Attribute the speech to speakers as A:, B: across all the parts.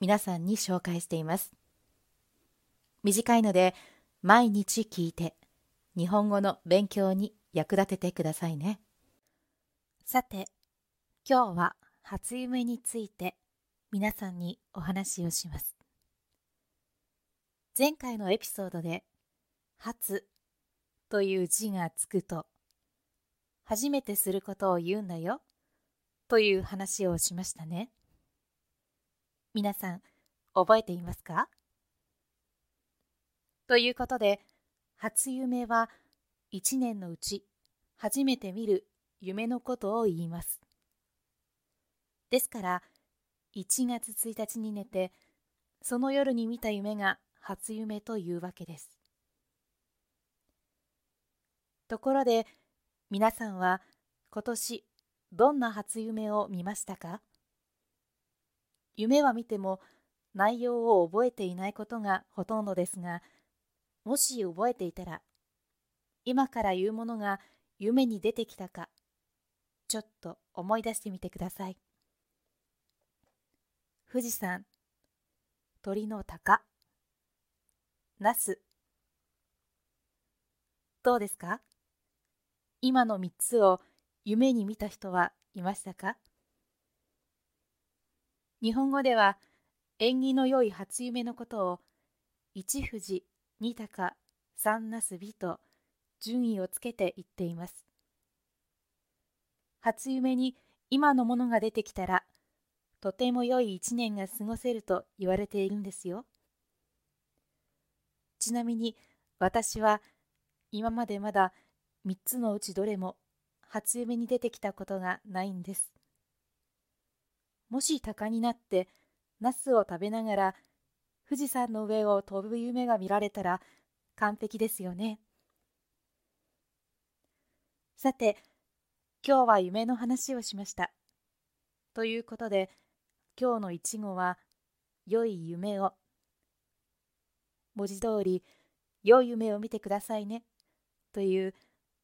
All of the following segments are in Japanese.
A: 皆さんに紹介しています。短いので毎日聞いて日本語の勉強に役立ててくださいね。さて、今日は初夢について皆さんにお話をします。前回のエピソードで初という字がつくと初めてすることを言うんだよという話をしましたね。皆さん、覚えていますか？ということで、初夢は一年のうち初めて見る夢のことを言います。ですから、1月1日に寝て、その夜に見た夢が初夢というわけです。ところで、皆さんは今年どんな初夢を見ましたか？夢は見ても内容を覚えていないことがほとんどですが、もし覚えていたら、今から言うものが夢に出てきたか、ちょっと思い出してみてください。富士山、鳥の鷹、ナス。どうですか？今の3つを夢に見た人はいましたか？日本語では縁起の良い初夢のことを一富士、二鷹、三なすびと順位をつけて言っています。初夢に今のものが出てきたらとても良い一年が過ごせると言われているんですよ。ちなみに私は今までまだ3つのうちどれも初夢に出てきたことがないんです。もし鷹になってナスを食べながら富士山の上を飛ぶ夢が見られたら完璧ですよね。さて、今日は夢の話をしました。ということで、今日の一語は、良い夢を。文字通り、良い夢を見てくださいね。という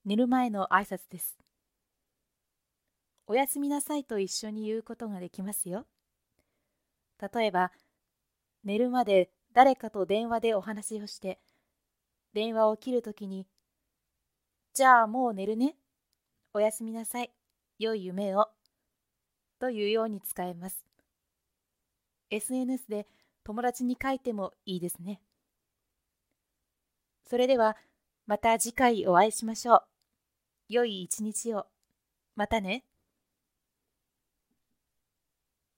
A: 寝る前の挨拶です。おやすみなさいと一緒に言うことができますよ。例えば、寝るまで誰かと電話でお話をして、電話を切るときに、じゃあもう寝るね。おやすみなさい。良い夢を。というように使えます。SNS で友達に書いてもいいですね。それでは、また次回お会いしましょう。良い一日を。またね。